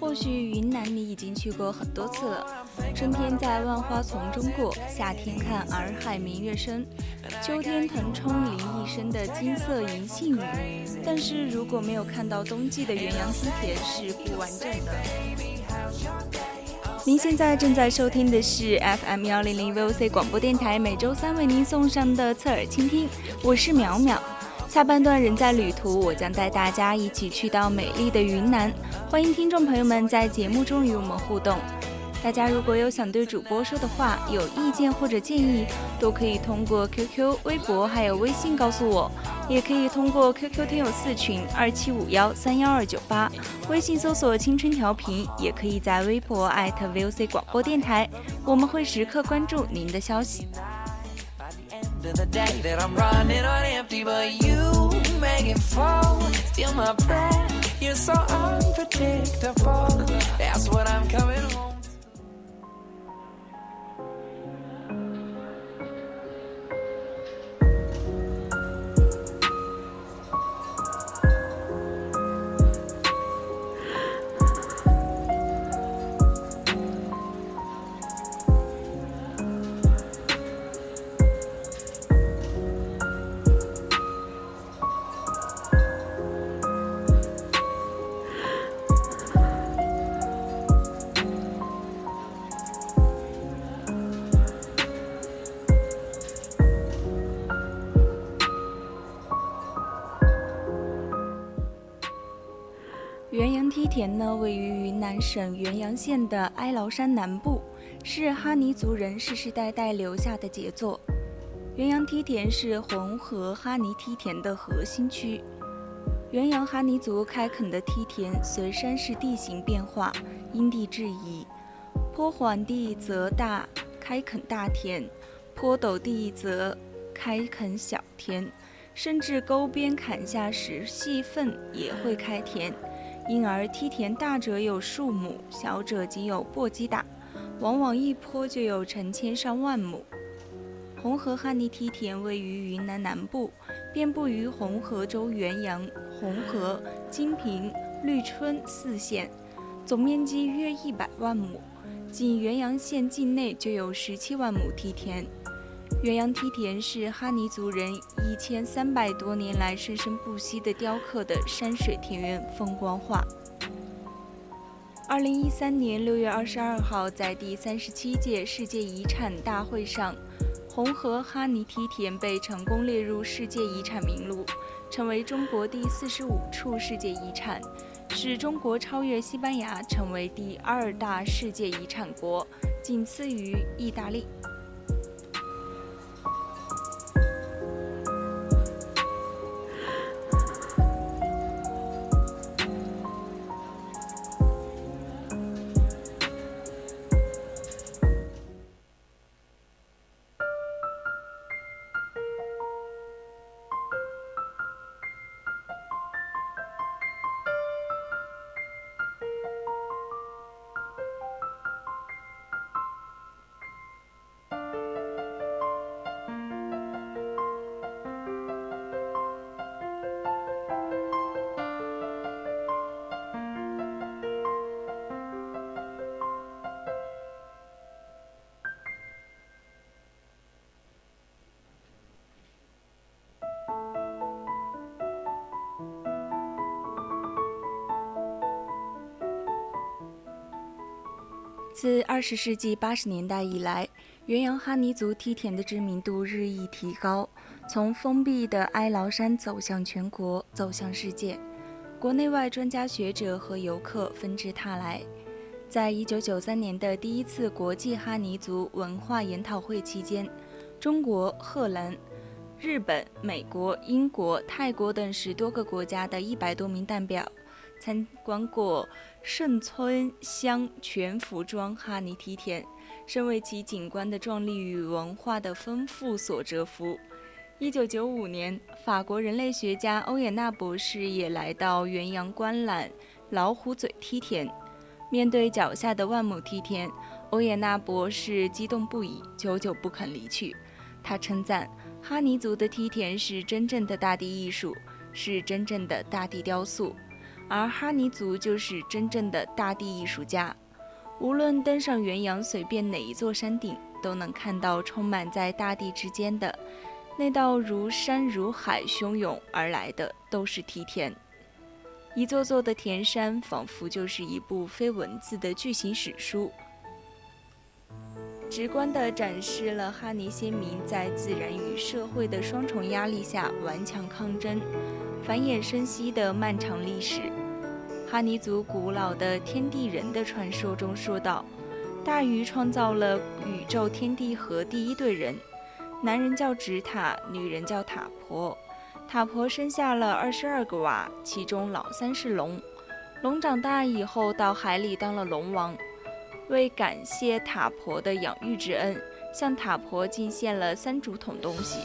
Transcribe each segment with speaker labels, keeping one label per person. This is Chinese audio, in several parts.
Speaker 1: 或许云南你已经去过很多次了，春天在万花丛中过，夏天看洱海明月升，秋天腾冲淋一身的金色银杏雨。但是如果没有看到冬季的元阳梯田，是不完整的。您现在正在收听的是 FM 幺零零 VOC 广播电台，每周三为您送上的侧耳倾听，我是淼淼。下半段人在旅途，我将带大家一起去到美丽的云南，欢迎听众朋友们在节目中与我们互动。大家如果有想对主播说的话，有意见或者建议，都可以通过 QQ、微博还有微信告诉我，也可以通过 QQ 听友四群二七五幺三幺二九八，微信搜索“青春调频”，也可以在微博 @VOC 广播电台，我们会时刻关注您的消息。田呢，位于云南省元阳县的哀牢山南部，是哈尼族人世世代代留下的杰作。元阳梯田是红河哈尼梯田的核心区。元阳哈尼族开垦的梯田随山势地形变化，因地制宜，坡缓地则大开垦大田，坡陡地则开垦小田，甚至沟边砍下石细粪也会开田。因而梯田大者有数亩，小者仅有簸箕大，往往一坡就有成千上万亩。红河哈尼梯田位于云南南部，遍布于红河州元阳、红河、金平、绿春四县，总面积约一百万亩。仅元阳县境内就有十七万亩梯田。元阳梯田是哈尼族人一千三百多年来生生不息的雕刻的山水田园风光画。二零一三年六月二十二号，在第三十七届世界遗产大会上，红河哈尼梯田被成功列入世界遗产名录，成为中国第四十五处世界遗产，使中国超越西班牙，成为第二大世界遗产国，仅次于意大利。自二十世纪八十年代以来，元阳哈尼族梯田的知名度日益提高，从封闭的哀牢山走向全国，走向世界。国内外专家学者和游客纷至沓来。在一九九三年的第一次国际哈尼族文化研讨会期间，中国、荷兰、日本、美国、英国、泰国等十多个国家的一百多名代表参观过盛村乡全服装哈尼梯田，深为其景观的壮丽与文化的丰富所折服。一九九五年，法国人类学家欧也纳博士也来到元阳观览老虎嘴梯田。面对脚下的万亩梯田，欧也纳博士激动不已，久久不肯离去。他称赞哈尼族的梯田是真正的大地艺术，是真正的大地雕塑，而哈尼族就是真正的大地艺术家。无论登上元阳随便哪一座山顶，都能看到充满在大地之间的。那道如山如海汹涌而来的都是梯田，一座座的田山仿佛就是一部非文字的巨型史书，直观地展示了哈尼先民在自然与社会的双重压力下顽强抗争、繁衍生息的漫长历史。哈尼族古老的天地人的传说中说道：“大禹创造了宇宙天地和第一对人。”男人叫直塔，女人叫塔婆。塔婆生下了二十二个娃，其中老三是龙。龙长大以后到海里当了龙王。为感谢塔婆的养育之恩，向塔婆进献了三竹筒东西，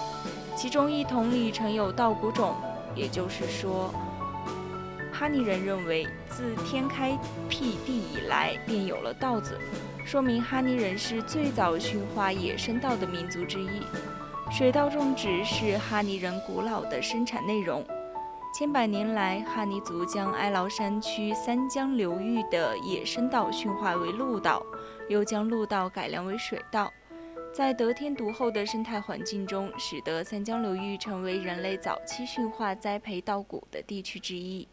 Speaker 1: 其中一桶里盛有稻谷种。也就是说，哈尼人认为自天开辟地以来便有了稻子。说明哈尼人是最早驯化野生稻的民族之一。水稻种植是哈尼人古老的生产内容。千百年来，哈尼族将哀牢山区三江流域的野生稻驯化为陆稻，又将陆稻改良为水稻。在得天独厚的生态环境中，使得三江流域成为人类早期驯化栽培稻谷的地区之一。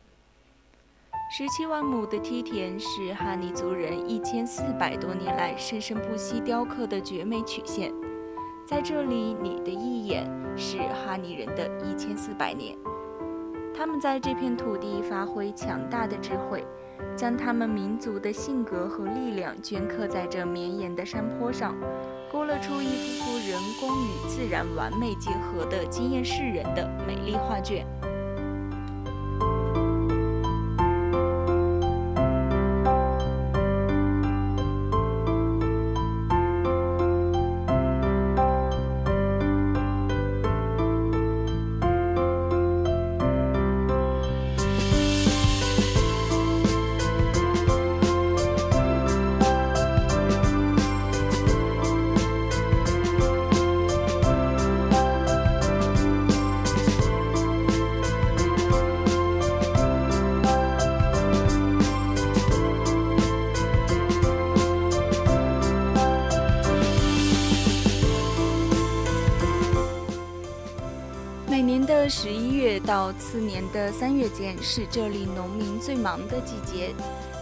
Speaker 1: 十七万亩的梯田是哈尼族人一千四百多年来生生不息雕刻的绝美曲线。在这里，你的一眼是哈尼人的一千四百年。他们在这片土地发挥强大的智慧，将他们民族的性格和力量镌刻在这绵延的山坡上，勾勒出一幅幅人工与自然完美结合的惊艳世人的美丽画卷。次年的三月间是这里农民最忙的季节，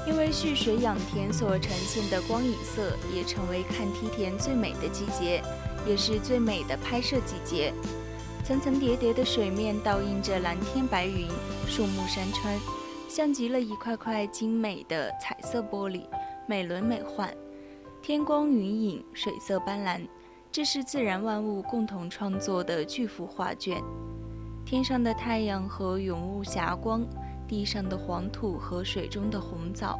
Speaker 1: 因为蓄水养田所呈现的光影色，也成为看梯田最美的季节，也是最美的拍摄季节。层层叠叠的水面倒映着蓝天白云、树木山川，像极了一块块精美的彩色玻璃，美轮美奂。天光云影，水色斑斓，这是自然万物共同创作的巨幅画卷。天上的太阳和永雾霞光，地上的黄土和水中的红枣，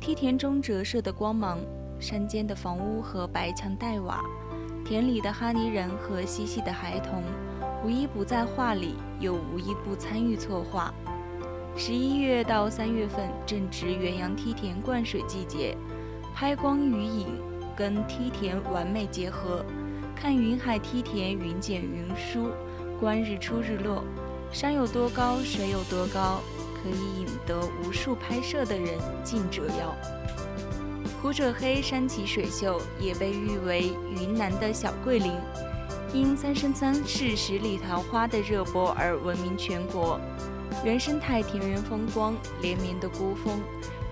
Speaker 1: 梯田中折射的光芒，山间的房屋和白墙黛瓦，田里的哈尼人和嬉戏的孩童，无一不在画里，又无一不参与策划。十一月到三月份正值元阳梯田灌水季节，拍光与影跟梯田完美结合，看云海梯田云卷云舒。观日出日落，山有多高，水有多高，可以引得无数拍摄的人竞折腰。苦者黑山奇水秀也被誉为云南的小桂林，因三生三世十里桃花的热播而闻名全国。原生态田园风光连绵的孤峰，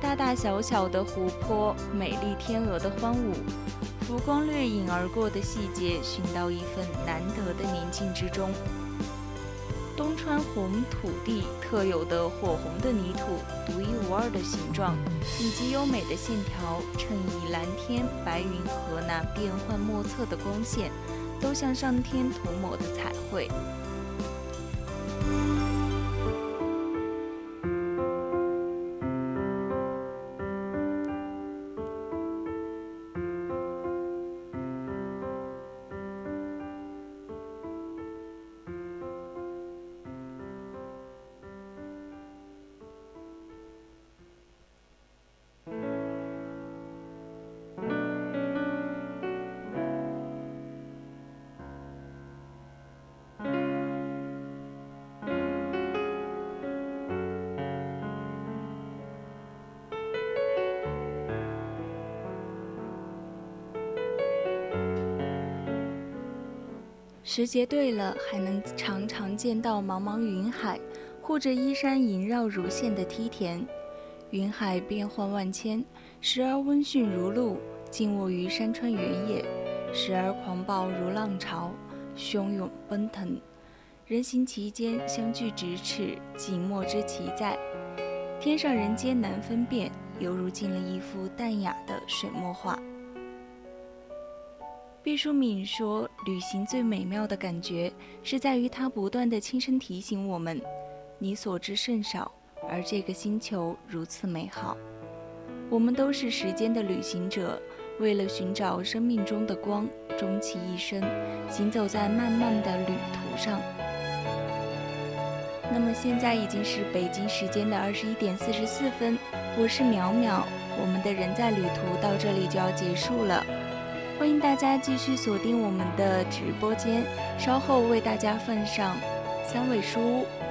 Speaker 1: 大大小小的湖泊，美丽天鹅的欢舞，浮光掠影而过的细节，寻到一份难得的宁静之中。东川红土地特有的火红的泥土，独一无二的形状，以及优美的线条，衬以蓝天白云和那变幻莫测的光线，都像上天涂抹的彩绘。时节对了，还能常常见到茫茫云海，护着依山萦绕如线的梯田。云海变幻万千，时而温驯如鹿，静卧于山川原野；时而狂暴如浪潮，汹涌奔腾。人行其间，相距咫尺，即莫知其在。天上人间难分辨，犹如进了一幅淡雅的水墨画。毕淑敏说：“旅行最美妙的感觉，是在于它不断的轻声提醒我们，你所知甚少，而这个星球如此美好。我们都是时间的旅行者，为了寻找生命中的光，终其一生，行走在漫漫的旅途上。”那么现在已经是北京时间的二十一点四十四分，我是淼淼，我们的人在旅途到这里就要结束了。欢迎大家继续锁定我们的直播间，稍后为大家奉上三味书屋。